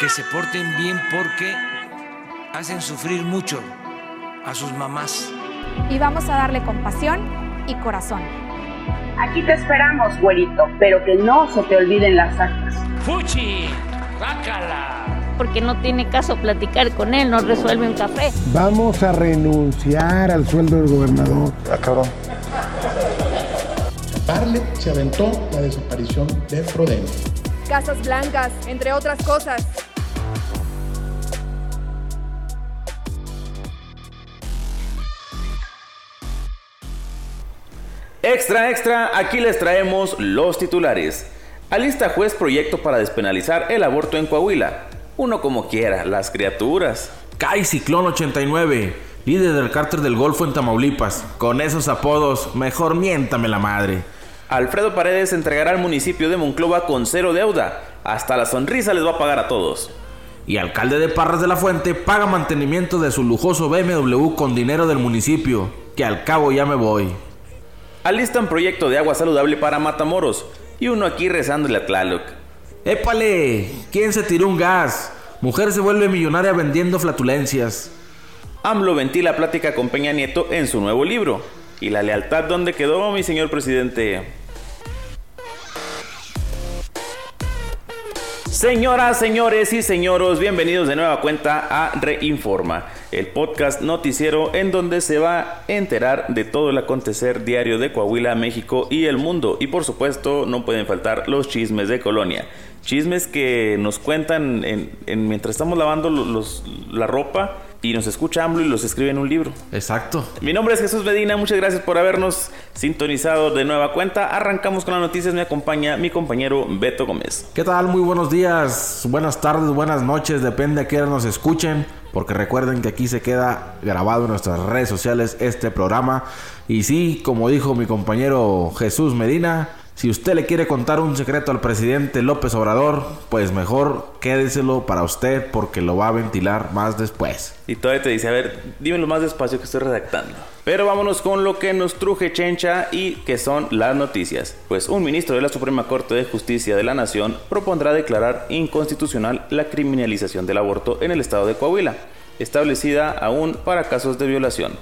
que se porten bien porque hacen sufrir mucho a sus mamás. Y vamos a darle compasión y corazón. Aquí te esperamos, güerito, pero que no se te olviden las actas. ¡Fuchi! ¡Bácala! Porque no tiene caso platicar con él, no resuelve un café. Vamos a renunciar al sueldo del gobernador. Ah, cabrón. Parle se aventó la desaparición de Frodeno. Casas blancas, entre otras cosas. Extra, extra, aquí les traemos los titulares. Alista juez proyecto para despenalizar el aborto en Coahuila. Uno como quiera, las criaturas. Cae Ciclón 89, líder del cárter del Golfo en Tamaulipas. Con esos apodos, mejor miéntame la madre. Alfredo Paredes entregará al municipio de Monclova con cero deuda. Hasta la sonrisa les va a pagar a todos. Y alcalde de Parras de la Fuente paga mantenimiento de su lujoso BMW con dinero del municipio. Que al cabo ya me voy. Alistan proyecto de agua saludable para Matamoros. Y uno aquí rezándole a Tlaloc. ¡Épale! ¿Quién se tiró un gas? Mujer se vuelve millonaria vendiendo flatulencias. AMLO ventila plática con Peña Nieto en su nuevo libro. ¿Y la lealtad dónde quedó, mi señor presidente? Señoras, señores y señoros, bienvenidos de nueva cuenta a Reinforma, el podcast noticiero en donde se va a enterar de todo el acontecer diario de Coahuila, México y el mundo. Y por supuesto, no pueden faltar los chismes de Colonia. Chismes que nos cuentan en, mientras estamos lavando la ropa y nos escucha AMLO y los escribe en un libro. Exacto. Mi nombre es Jesús Medina, muchas gracias por habernos sintonizado de nueva cuenta. Arrancamos con las noticias, me acompaña mi compañero Beto Gómez. ¿Qué tal? Muy buenos días, buenas tardes, buenas noches, depende a qué hora nos escuchen, porque recuerden que aquí se queda grabado en nuestras redes sociales este programa. Y sí, como dijo mi compañero Jesús Medina, si usted le quiere contar un secreto al presidente López Obrador, pues mejor quédeselo para usted porque lo va a ventilar más después. Y todavía te dice, a ver, dímelo más despacio que estoy redactando. Pero vámonos con lo que nos truje Chencha y que son las noticias. Pues un ministro de la Suprema Corte de Justicia de la Nación propondrá declarar inconstitucional la criminalización del aborto en el estado de Coahuila, establecida aún para casos de violación.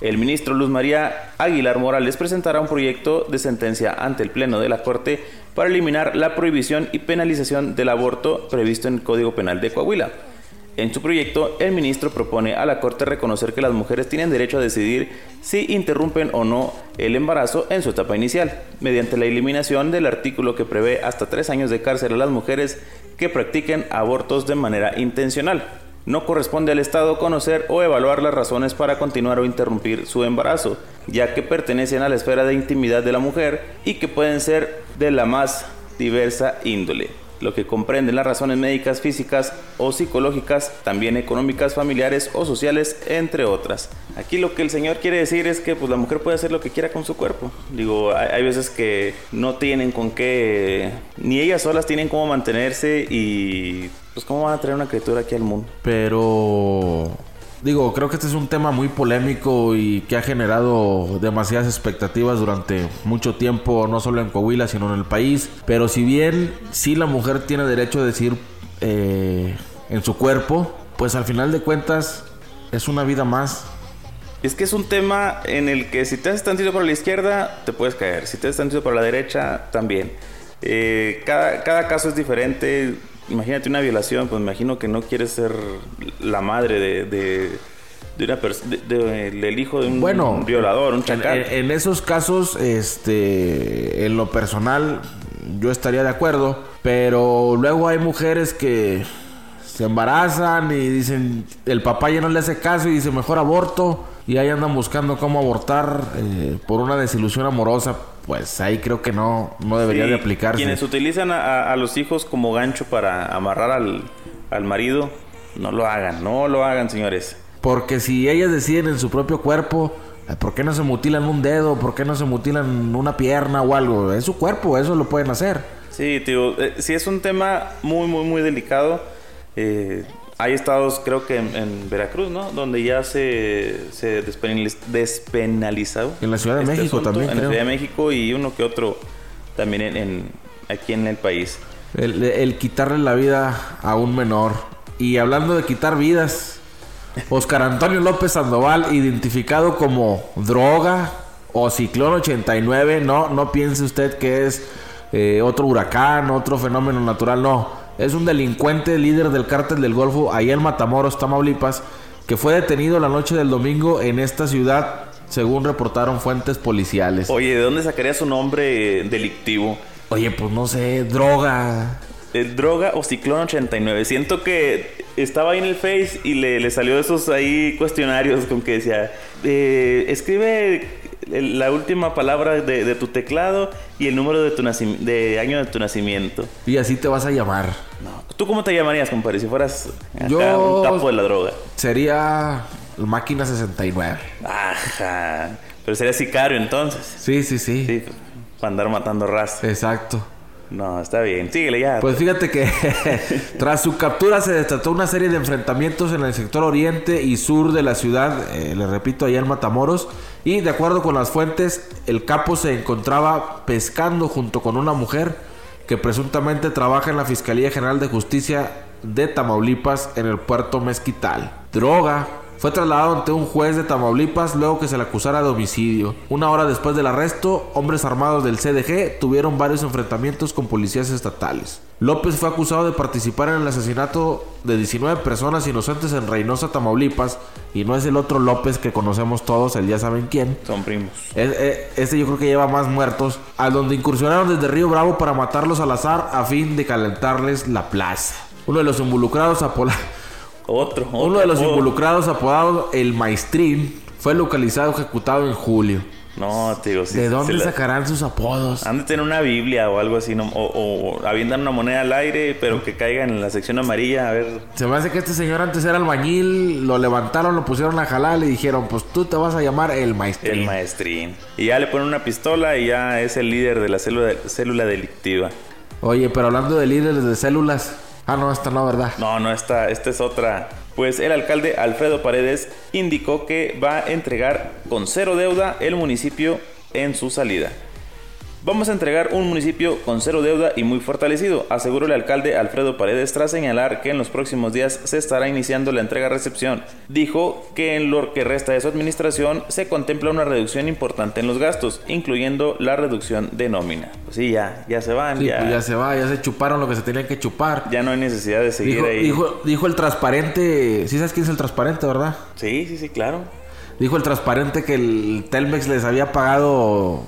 El ministro Luz María Aguilar Morales presentará un proyecto de sentencia ante el Pleno de la Corte para eliminar la prohibición y penalización del aborto previsto en el Código Penal de Coahuila. En su proyecto, el ministro propone a la Corte reconocer que las mujeres tienen derecho a decidir si interrumpen o no el embarazo en su etapa inicial, mediante la eliminación del artículo que prevé hasta tres años de cárcel a las mujeres que practiquen abortos de manera intencional. No corresponde al Estado conocer o evaluar las razones para continuar o interrumpir su embarazo, ya que pertenecen a la esfera de intimidad de la mujer y que pueden ser de la más diversa índole lo que comprenden las razones médicas, físicas o psicológicas, también económicas, familiares o sociales, entre otras. Aquí lo que el Señor quiere decir es que pues, la mujer puede hacer lo que quiera con su cuerpo. Digo, hay, hay veces que no tienen con qué, ni ellas solas tienen cómo mantenerse y pues cómo van a traer una criatura aquí al mundo. Pero digo, creo que este es un tema muy polémico y que ha generado demasiadas expectativas durante mucho tiempo, no solo en Coahuila, sino en el país. Pero si bien sí la mujer tiene derecho a decir eh, en su cuerpo, pues al final de cuentas es una vida más. Es que es un tema en el que si te haces tantito para la izquierda, te puedes caer. Si te haces tantito para la derecha, también. Eh, cada, cada caso es diferente imagínate una violación, pues me imagino que no quieres ser la madre de, de, de una del hijo de un, violador, un chacal. En, en, esos casos, este, en lo personal, yo estaría de acuerdo, pero luego hay mujeres que se embarazan y dicen, el papá ya no le hace caso y dice, mejor aborto, y ahí andan buscando cómo abortar eh, por una desilusión amorosa pues ahí creo que no, no debería de aplicarse. Quienes utilizan a, los hijos como gancho para amarrar al, al marido, no lo hagan, no lo hagan, señores. Porque si ellas deciden en su propio cuerpo, ¿por qué no se mutilan un dedo? ¿Por qué no se mutilan una pierna o algo? Es su cuerpo, eso lo pueden hacer. Sí, tío, eh, sí es un tema muy, muy, muy delicado. Eh, hay estados, creo que en, Veracruz, ¿no? Donde ya se, se despenalizó. En la Ciudad de este México también. En la Ciudad de México y uno que otro también en, aquí en el país. El, el quitarle la vida a un menor. Y hablando de quitar vidas, Oscar Antonio López Sandoval, identificado como droga o ciclón 89, no, no piense usted que es eh, otro huracán, otro fenómeno natural, no. Es un delincuente líder del cártel del Golfo, ahí en Matamoros, Tamaulipas, que fue detenido la noche del domingo en esta ciudad, según reportaron fuentes policiales. Oye, ¿de dónde sacaría su nombre delictivo? Oye, pues no sé, droga. Eh, droga o ciclón 89. Siento que estaba ahí en el Face y le, le salió esos ahí cuestionarios con que decía, eh, escribe la última palabra de, de tu teclado y el número de tu de año de tu nacimiento. Y así te vas a llamar. ¿Tú cómo te llamarías, compadre, si fueras acá Yo- un capo de la droga? Sería Máquina 69. Ajá. Pero sería sicario entonces. Sí, sí, sí. Sí, para andar matando raza. Exacto. No, está bien. Síguele ya. Pues fíjate que tras su captura se desató una serie de enfrentamientos en el sector oriente y sur de la ciudad, eh, le repito, allá en Matamoros, y de acuerdo con las fuentes, el capo se encontraba pescando junto con una mujer que presuntamente trabaja en la Fiscalía General de Justicia de Tamaulipas en el puerto Mezquital. Droga. Fue trasladado ante un juez de Tamaulipas luego que se le acusara de homicidio. Una hora después del arresto, hombres armados del CDG tuvieron varios enfrentamientos con policías estatales. López fue acusado de participar en el asesinato de 19 personas inocentes en Reynosa, Tamaulipas, y no es el otro López que conocemos todos, el ya saben quién. Son primos. Eh, Este yo creo que lleva más muertos, a donde incursionaron desde Río Bravo para matarlos al azar a fin de calentarles la plaza. Uno de los involucrados apola- Otro. uno otro de los apodo. involucrados apodado el Maestrín fue localizado ejecutado en julio. No, tío, sí. ¿De dónde la- sacarán sus apodos? Han de tener una Biblia o algo así, ¿no? o, o avientan una moneda al aire, pero que caiga en la sección amarilla, a ver. Se me hace que este señor antes era albañil, lo levantaron, lo pusieron a jalar, le dijeron, pues tú te vas a llamar el Maestrín. El maestrín. Y ya le ponen una pistola y ya es el líder de la célula, célula delictiva. Oye, pero hablando de líderes de células. Ah, no, esta no, ¿verdad? No, no, esta, esta es otra. Pues el alcalde Alfredo Paredes indicó que va a entregar con cero deuda el municipio en su salida. Vamos a entregar un municipio con cero deuda y muy fortalecido, aseguró el alcalde Alfredo Paredes tras señalar que en los próximos días se estará iniciando la entrega-recepción. Dijo que en lo que resta de su administración se contempla una reducción importante en los gastos, incluyendo la reducción de nómina. Pues sí, ya, ya se van, Sí, ya, pues ya se va, ya se chuparon lo que se tenían que chupar. ya no hay necesidad de seguir Dijo, ahí. dijo, dijo el transparente, ¿sí sabes quién es el transparente, verdad? Sí, sí, sí, claro. Dijo el transparente que el Telmex les había pagado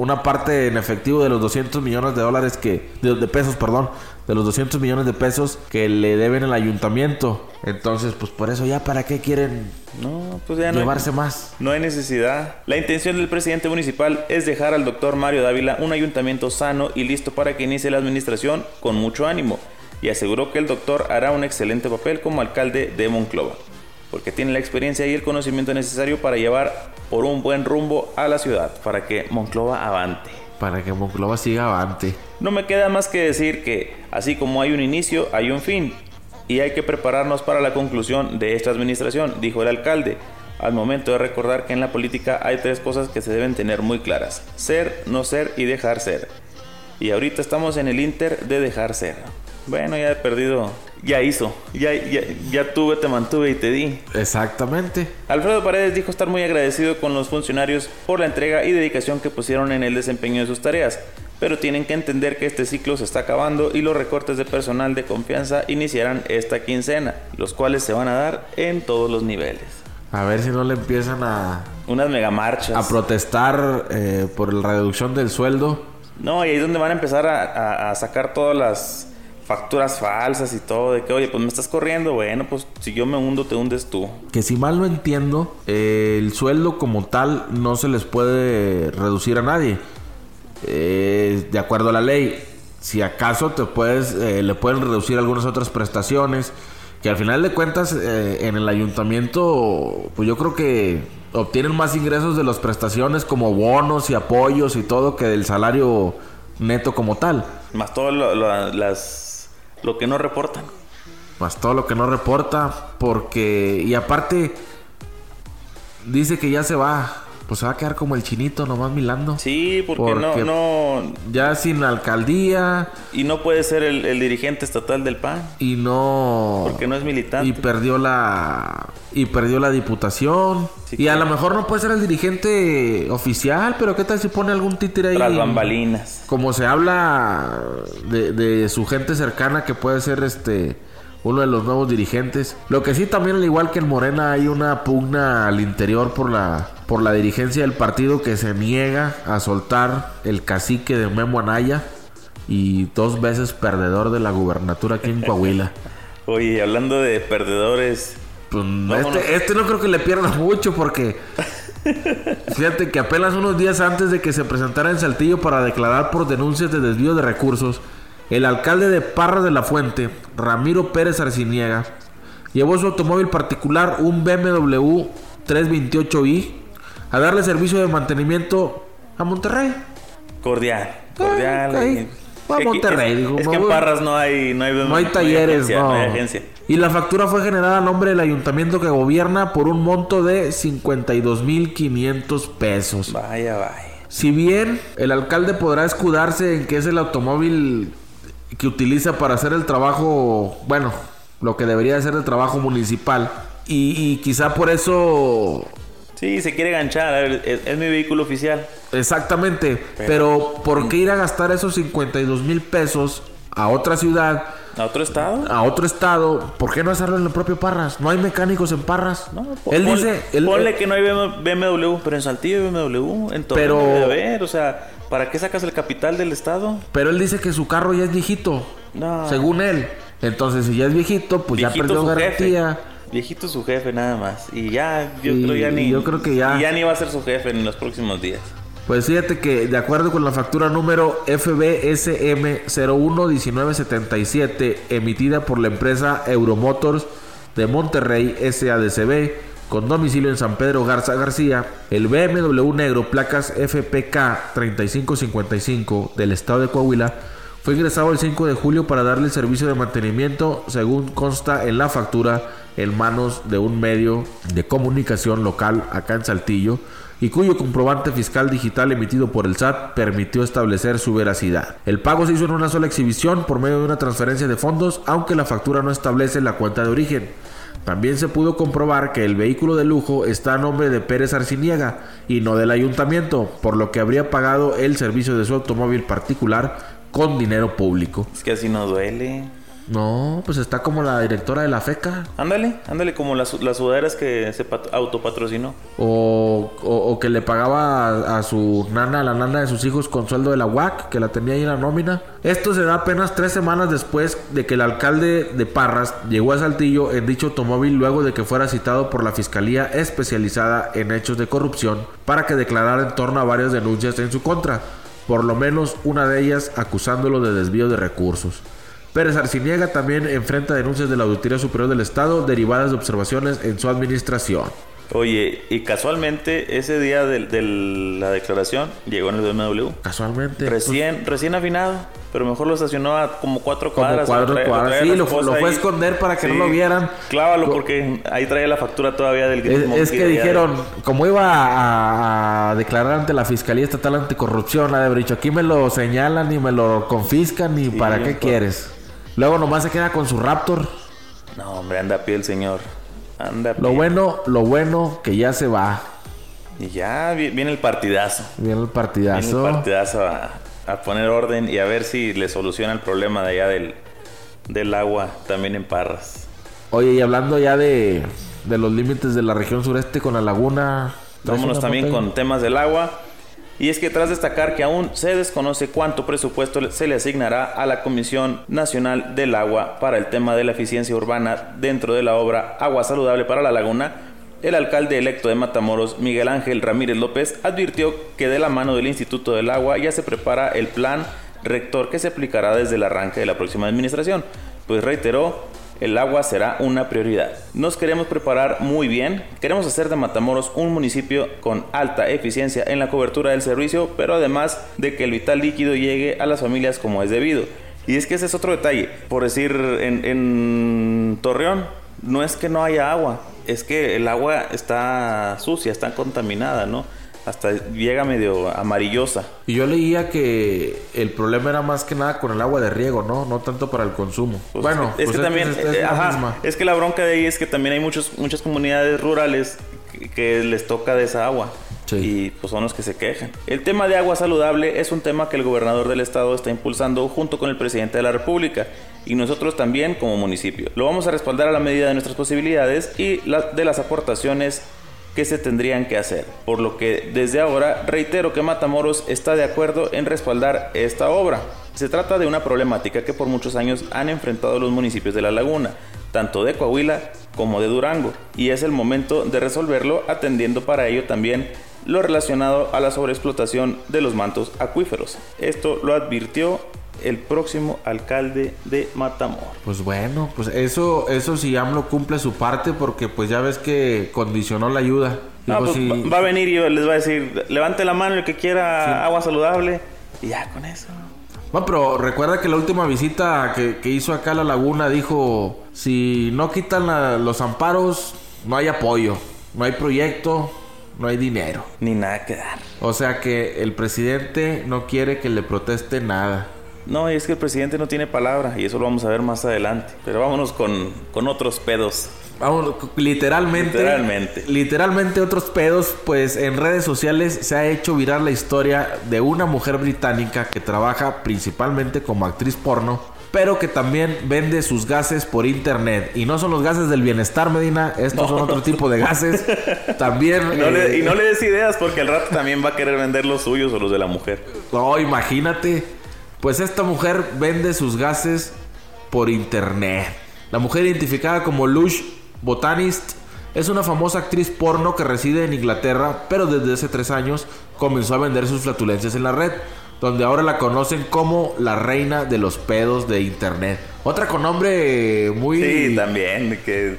una parte en efectivo de los 200 millones de dólares que de, de pesos, perdón, de los 200 millones de pesos que le deben al ayuntamiento. Entonces, pues por eso ya para qué quieren No, pues ya no hay, llevarse más. no hay necesidad. La intención del presidente municipal es dejar al doctor Mario Dávila un ayuntamiento sano y listo para que inicie la administración con mucho ánimo. Y aseguró que el doctor hará un excelente papel como alcalde de Monclova, porque tiene la experiencia y el conocimiento necesario para llevar por un buen rumbo a la ciudad, para que Monclova avante. Para que Monclova siga avante. No me queda más que decir que, así como hay un inicio, hay un fin. Y hay que prepararnos para la conclusión de esta administración, dijo el alcalde, al momento de recordar que en la política hay tres cosas que se deben tener muy claras. Ser, no ser y dejar ser. Y ahorita estamos en el inter de dejar ser. Bueno, ya he perdido, ya hizo, ya, ya, ya tuve, te mantuve y te di. Exactamente. Alfredo Paredes dijo estar muy agradecido con los funcionarios por la entrega y dedicación que pusieron en el desempeño de sus tareas, pero tienen que entender que este ciclo se está acabando y los recortes de personal de confianza iniciarán esta quincena, los cuales se van a dar en todos los niveles. A ver si no le empiezan a, Unas megamarchas. a protestar eh, por la reducción del sueldo. no, y ahí es donde van a empezar a, a- a sacar todas las facturas falsas y todo, de que, oye, pues me estás corriendo, bueno, pues si yo me hundo, te hundes tú. Que si mal no entiendo, eh, el sueldo como tal no se les puede reducir a nadie. Eh, de acuerdo a la ley. Si acaso te puedes, eh, le pueden reducir algunas otras prestaciones. Que al final de cuentas eh, en el ayuntamiento, pues yo creo que obtienen más ingresos de las prestaciones como bonos y apoyos y todo que del salario neto como tal. Más lo- las, lo que no reportan. Más todo lo que no reporta. Porque. Y aparte. Dice que ya se va. Pues se va a quedar como el chinito nomás milando. Sí, porque, no, no... Ya sin alcaldía. Y no puede ser el, el, dirigente estatal del PAN. Y no... Porque no es militante. Y perdió la... Y perdió la diputación. Sí, y a lo mejor no puede ser el dirigente oficial, pero ¿qué tal si pone algún títere ahí? Las bambalinas. Como se habla de, de su gente cercana que puede ser este uno de los nuevos dirigentes. Lo que sí también al igual que en Morena hay una pugna al interior por la por la dirigencia del partido que se niega a soltar el cacique de Memo Anaya y dos veces perdedor de la gubernatura aquí en Coahuila. Oye, hablando de perdedores, pues este, este, no creo que le pierda mucho porque fíjate que apenas unos días antes de que se presentara en Saltillo para declarar por denuncias de desvío de recursos, el alcalde de Parra de la Fuente, Ramiro Pérez Arciniega, llevó su automóvil particular, un BMW 328i, a darle servicio de mantenimiento a Monterrey. Cordial, cordial. Ay, a Monterrey, es, dijo. Es que en Parras no hay, no hay, no hay talleres, no. Hay agencia, no. no hay agencia. Y la factura fue generada a nombre del ayuntamiento que gobierna por un monto de 52.500 pesos. Vaya, vaya. Si bien el alcalde podrá escudarse en que es el automóvil que utiliza para hacer el trabajo, bueno, lo que debería de ser el trabajo municipal, y, y quizá por eso Sí, se quiere ganchar. A ver, es, es, mi vehículo oficial. Exactamente. Pero, pero, ¿por qué ir a gastar esos 52 mil pesos a otra ciudad? ¿A otro estado? A otro estado. ¿Por qué no hacerlo en el propio Parras? No hay mecánicos en Parras. No, él ponle, dice. Él, ponle que no hay BMW, pero en Saltillo hay BMW. En Torreón Pero- debe haber. O sea, ¿para qué sacas el capital del estado? Pero él dice que su carro ya es viejito. No. Según él. Entonces, si ya es viejito, pues ya perdió garantía. jefe. Viejito su jefe nada más. Y ya, yo Y- creo ya ni. yo creo que ya- ya ni va a ser su jefe en los próximos días. Pues fíjate que de acuerdo con la factura número FBSM 011977 emitida por la empresa Euromotors de Monterrey SADCB con domicilio en San Pedro Garza García, el BMW negro placas FPK 3555 del estado de Coahuila fue ingresado el 5 de julio para darle el servicio de mantenimiento según consta en la factura en manos de un medio de comunicación local acá en Saltillo y cuyo comprobante fiscal digital emitido por el SAT permitió establecer su veracidad. El pago se hizo en una sola exhibición por medio de una transferencia de fondos, aunque la factura no establece la cuenta de origen. También se pudo comprobar que el vehículo de lujo está a nombre de Pérez Arciniega y no del ayuntamiento, por lo que habría pagado el servicio de su automóvil particular con dinero público. Es que así no duele. No, pues está como la directora de la FECA. Ándale, ándale, como las, las sudaderas que se pat- autopatrocinó. O, o, o que le pagaba a, a su nana, a la nana de sus hijos con sueldo de la UAC, que la tenía ahí en la nómina. Esto se da apenas tres semanas después de que el alcalde de Parras llegó a Saltillo en dicho automóvil luego de que fuera citado por la Fiscalía especializada en hechos de corrupción para que declarara en torno a varias denuncias en su contra, por lo menos una de ellas acusándolo de desvío de recursos. Pérez Arciniega también enfrenta denuncias de la Auditoría Superior del Estado derivadas de observaciones en su administración. Oye, y casualmente ese día de, de la declaración llegó en el BMW. Casualmente. Recién, recién afinado, pero mejor lo estacionó a como cuatro Como cuadras. cuatro trae- cuadras. Sí, la lo, fue a esconder para que no lo vieran. Clávalo Co- porque ahí trae la factura todavía del Es, es que dijeron, de- como iba a, a declarar ante la Fiscalía Estatal Anticorrupción, ha de haber dicho, aquí me lo señalan y me lo confiscan y Sí, para qué pues. quieres. Luego nomás se queda con su Raptor. No, hombre, anda a pie el señor. Anda a Lo pie. bueno, lo bueno que ya se va. Y ya vi- viene el partidazo. Viene el Viene el partidazo. partidazo a, a poner orden y a ver si le soluciona el problema de allá del, del agua también en Parras. Oye, y hablando ya de, de los límites de la región sureste con la laguna. ¿traes Vámonos también con temas del agua. Y es que tras destacar que aún se desconoce cuánto presupuesto se le asignará a la Comisión Nacional del Agua para el tema de la eficiencia urbana dentro de la obra Agua Saludable para la Laguna, el alcalde electo de Matamoros, Miguel Ángel Ramírez López, advirtió que de la mano del Instituto del Agua ya se prepara el plan rector que se aplicará desde el arranque de la próxima administración, pues reiteró el agua será una prioridad. Nos queremos preparar muy bien. Queremos hacer de Matamoros un municipio con alta eficiencia en la cobertura del servicio, pero además de que el vital líquido llegue a las familias como es debido. Y es que ese es otro detalle. Por decir, en, Torreón, no es que no haya agua, es que el agua está sucia, está contaminada, ¿no? Hasta llega medio amarillosa. Y yo leía que el problema era más que nada con el agua de riego, ¿no? No tanto para el consumo. Pues, bueno, es pues que también, es, es eh, la ajá, misma. es que la bronca de ahí es que también hay muchos, muchas comunidades rurales que, que les toca de esa agua. Sí. Y pues son los que se quejan. El tema de agua saludable es un tema que el gobernador del estado está impulsando junto con el presidente de la república y nosotros también como municipio. Lo vamos a respaldar a la medida de nuestras posibilidades y la- de las aportaciones que se tendrían que hacer. Por lo que desde ahora reitero que Matamoros está de acuerdo en respaldar esta obra. Se trata de una problemática que por muchos años han enfrentado los municipios de la laguna, tanto de Coahuila como de Durango, y es el momento de resolverlo atendiendo para ello también lo relacionado a la sobreexplotación de los mantos acuíferos. Esto lo advirtió el próximo alcalde de Matamoros. Pues bueno, pues eso, eso si AMLO cumple su parte porque pues ya ves que condicionó la ayuda. No, pues, si- va, a venir y les va a decir, levante la mano el que quiera agua saludable y ya con eso. Bueno, pero recuerda que la última visita que, que hizo acá a la laguna dijo, si no quitan la- los amparos, no hay apoyo, no hay proyecto, no hay dinero. Ni nada que dar. O sea que el presidente no quiere que le proteste nada. No, es que el presidente no tiene palabra y eso lo vamos a ver más adelante. Pero vámonos con, con otros pedos. Vamos, literalmente. Literalmente. Literalmente otros pedos, pues en redes sociales se ha hecho viral la historia de una mujer británica que trabaja principalmente como actriz porno, pero que también vende sus gases por internet. Y no son los gases del bienestar, Medina, estos son otro tipo de gases. También... Y no, le, eh, y no le des ideas porque al rato también va a querer vender los suyos o los de la mujer. No, imagínate. Pues esta mujer vende sus gases por internet. La mujer identificada como Lush Botanist es una famosa actriz porno que reside en Inglaterra, pero desde hace tres años comenzó a vender sus flatulencias en la red, donde ahora la conocen como la reina de los pedos de internet. Otra con nombre muy, Sí, también. Que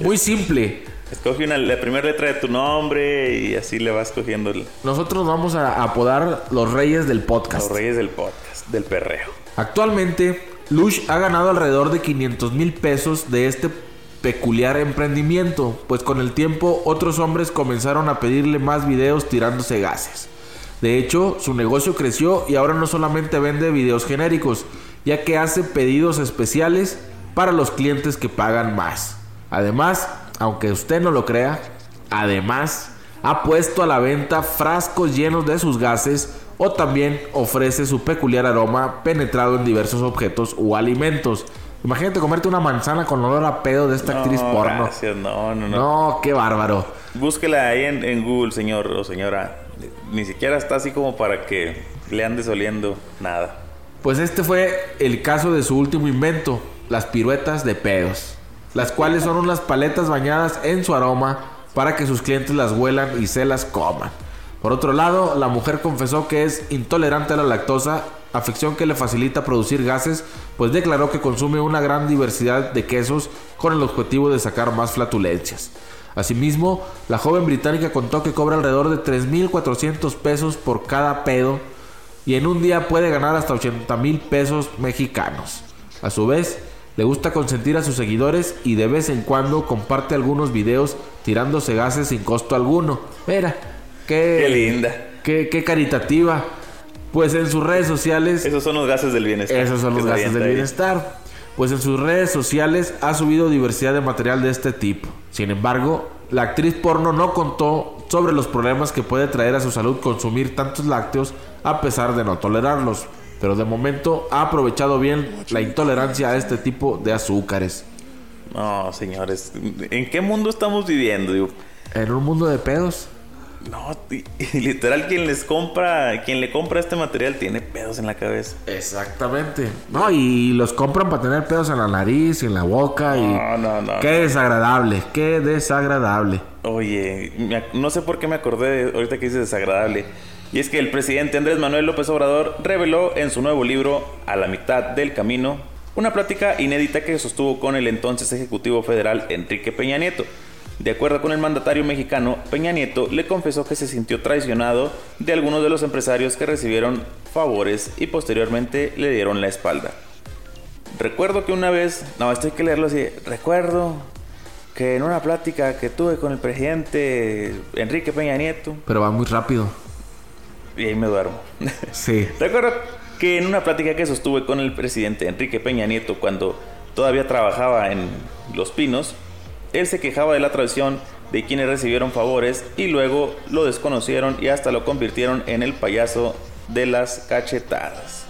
muy simple. escoge una, la primera letra de tu nombre y así le vas cogiendo el- Nosotros vamos a apodar los reyes del podcast. los reyes del podcast, del perreo. Actualmente, Lush ha ganado alrededor de 500 mil pesos de este peculiar emprendimiento, pues con el tiempo otros hombres comenzaron a pedirle más videos tirándose gases. De hecho, su negocio creció y ahora no solamente vende videos genéricos, ya que hace pedidos especiales para los clientes que pagan más. Además, aunque usted no lo crea, además ha puesto a la venta frascos llenos de sus gases o también ofrece su peculiar aroma penetrado en diversos objetos o alimentos. Imagínate comerte una manzana con olor a pedo de esta actriz No, porno. gracias, no, no, no. No, qué bárbaro. Búsquela ahí en, en Google, señor o señora. Ni siquiera está así como para que le andes oliendo nada. Pues este fue el caso de su último invento, las piruetas de pedos, las cuales son unas paletas bañadas en su aroma para que sus clientes las huelan y se las coman. Por otro lado, la mujer confesó que es intolerante a la lactosa, afección que le facilita producir gases, pues declaró que consume una gran diversidad de quesos con el objetivo de sacar más flatulencias. Asimismo, la joven británica contó que cobra alrededor de 3.400 pesos por cada pedo y en un día puede ganar hasta 80 mil pesos mexicanos. A su vez, le gusta consentir a sus seguidores y de vez en cuando comparte algunos videos tirándose gases sin costo alguno. Mira, qué, Qué linda. qué, qué caritativa. Pues en sus redes sociales Esos son los gases del bienestar. esos son los se gases del ahí. bienestar. Pues en sus redes sociales ha subido diversidad de material de este tipo. Sin embargo, la actriz porno no contó sobre los problemas que puede traer a su salud consumir tantos lácteos a pesar de no tolerarlos. Pero de momento ha aprovechado bien la intolerancia a este tipo de azúcares. No, señores. ¿En qué mundo estamos viviendo? Digo, En un mundo de pedos. No, literal, quien les compra, quien le compra este material tiene pedos en la cabeza. Exactamente. No, y los compran para tener pedos en la nariz y en la boca. Y... No, no, no. Qué desagradable, qué desagradable. Oye, me ac- no sé por qué me acordé de- ahorita que dices desagradable. Y es que el presidente Andrés Manuel López Obrador reveló en su nuevo libro, A la mitad del camino, una plática inédita que sostuvo con el entonces Ejecutivo Federal Enrique Peña Nieto. De acuerdo con el mandatario mexicano, Peña Nieto le confesó que se sintió traicionado de algunos de los empresarios que recibieron favores y posteriormente le dieron la espalda. Recuerdo que una vez, no, esto hay que leerlo así, recuerdo que en una plática que tuve con el presidente Enrique Peña Nieto, Pero va muy rápido. y ahí me duermo. Sí. Recuerdo que en una plática que sostuve con el presidente Enrique Peña Nieto cuando todavía trabajaba en Los Pinos, él se quejaba de la traición de quienes recibieron favores y luego lo desconocieron y hasta lo convirtieron en el payaso de las cachetadas.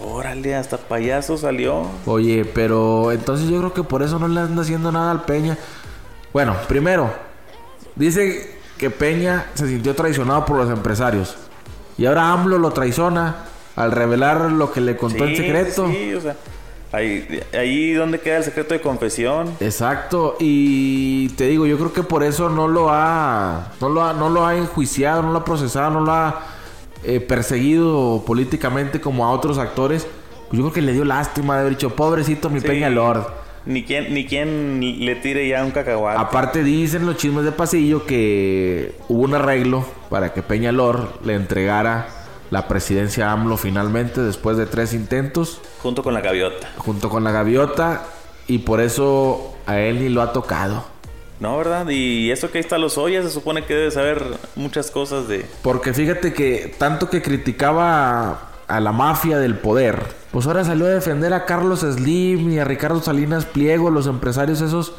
Órale, hasta payaso salió. Oye, pero entonces yo creo que por eso no le anda haciendo nada al Peña. Bueno, primero, dice que Peña se sintió traicionado por los empresarios. Y ahora AMLO lo traiciona al revelar lo que le contó en secreto. Sí, o sea, ahí, ahí donde queda el secreto de confesión. Exacto, y te digo, yo creo que por eso no lo ha, no lo ha, no lo ha enjuiciado, no lo ha procesado, no lo ha eh, perseguido políticamente como a otros actores. Pues yo creo que le dio lástima de haber dicho, pobrecito mi Sí. Peña Lord. Ni quien, ni quien le tire ya un cacahuate. Aparte dicen los chismes de pasillo que hubo un arreglo para que Peña Lord le entregara la presidencia AMLO finalmente después de tres intentos Junto con la gaviota. junto con la gaviota y por eso a él ni lo ha tocado. No, ¿verdad? Y eso que ahí está los ollas, se supone que debe saber muchas cosas de... Porque fíjate que tanto que criticaba a la mafia del poder, pues ahora salió a defender a Carlos Slim y a Ricardo Salinas Pliego, los empresarios esos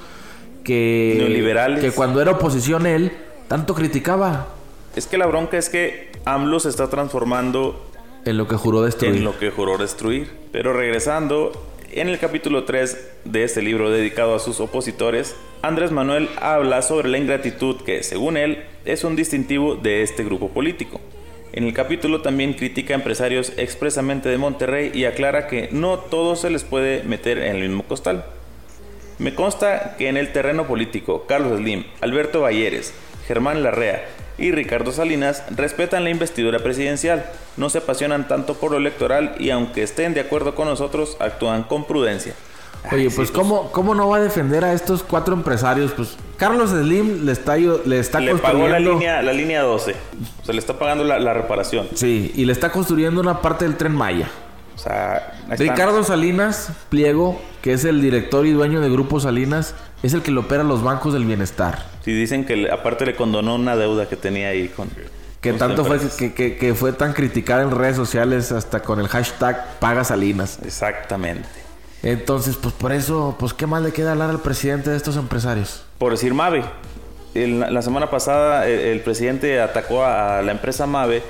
que... Neoliberales. Que cuando era oposición él, tanto criticaba Es que la bronca es que AMLO se está transformando en lo que juró destruir. en lo que juró destruir. Pero regresando, en el capítulo 3 de este libro dedicado a sus opositores, Andrés Manuel habla sobre la ingratitud que, según él, es un distintivo de este grupo político. En el capítulo también critica a empresarios expresamente de Monterrey y aclara que no todos se les puede meter en el mismo costal. Me consta que en el terreno político, Carlos Slim, Alberto Valleres, Germán Larrea y Ricardo Salinas respetan la investidura presidencial, no se apasionan tanto por lo electoral y aunque estén de acuerdo con nosotros, actúan con prudencia. Oye, Ay, pues, sí, ¿cómo, ¿cómo no va a defender a estos cuatro empresarios? Pues Carlos Slim le está, le está Le pagó la construyendo... línea, la línea 12, o sea, le está pagando la, la reparación. Sí, y le está construyendo una parte del tren Maya. O sea. Ricardo Salinas Pliego, que es el director y dueño de Grupo Salinas, es el que le opera los bancos del bienestar. Sí, dicen que le- aparte le condonó una deuda que tenía ahí con... Que con tanto fue que, que- que fue tan criticada en redes sociales hasta con el hashtag Paga Salinas. Exactamente. Entonces, pues por eso, pues qué más le queda hablar al presidente de estos empresarios. Por decir Mave. El- la semana pasada el, el presidente atacó a, a la empresa Mave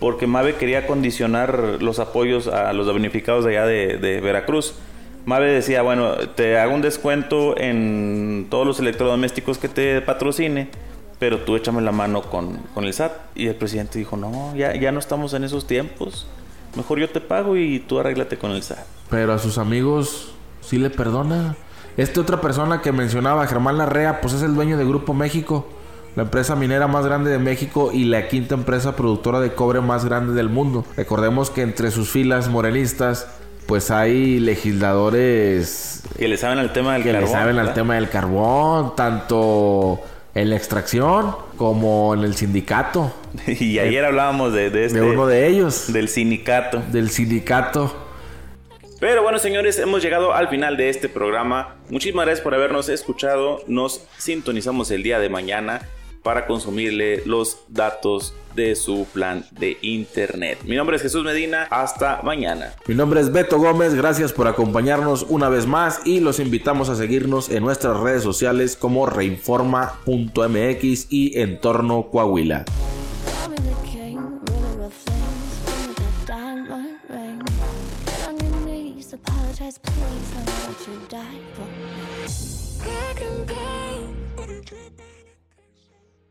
porque Mave quería condicionar los apoyos a los damnificados de allá de, de Veracruz. Mave decía, bueno, te hago un descuento en todos los electrodomésticos que te patrocine, pero tú échame la mano con, con el SAT. Y el presidente dijo, no, ya, ya no estamos en esos tiempos. Mejor yo te pago y tú arréglate con el SAT. Pero a sus amigos sí le perdona. Esta otra persona que mencionaba, Germán Larrea, pues es el dueño de Grupo México, la empresa minera más grande de México y la quinta empresa productora de cobre más grande del mundo. Recordemos que entre sus filas morenistas, pues hay legisladores Que le saben al tema del que le carbón, saben al ¿verdad? tema del carbón, tanto en la extracción como en el sindicato Y ayer hablábamos de, de este... de uno de ellos, del sindicato. del sindicato. Pero bueno, señores, hemos llegado al final de este programa. Muchísimas gracias por habernos escuchado. Nos sintonizamos el día de mañana para consumirle los datos de su plan de internet. Mi nombre es Jesús Medina, hasta mañana. Mi nombre es Beto Gómez, gracias por acompañarnos una vez más y los invitamos a seguirnos en nuestras redes sociales como reinforma.mx y entorno Coahuila.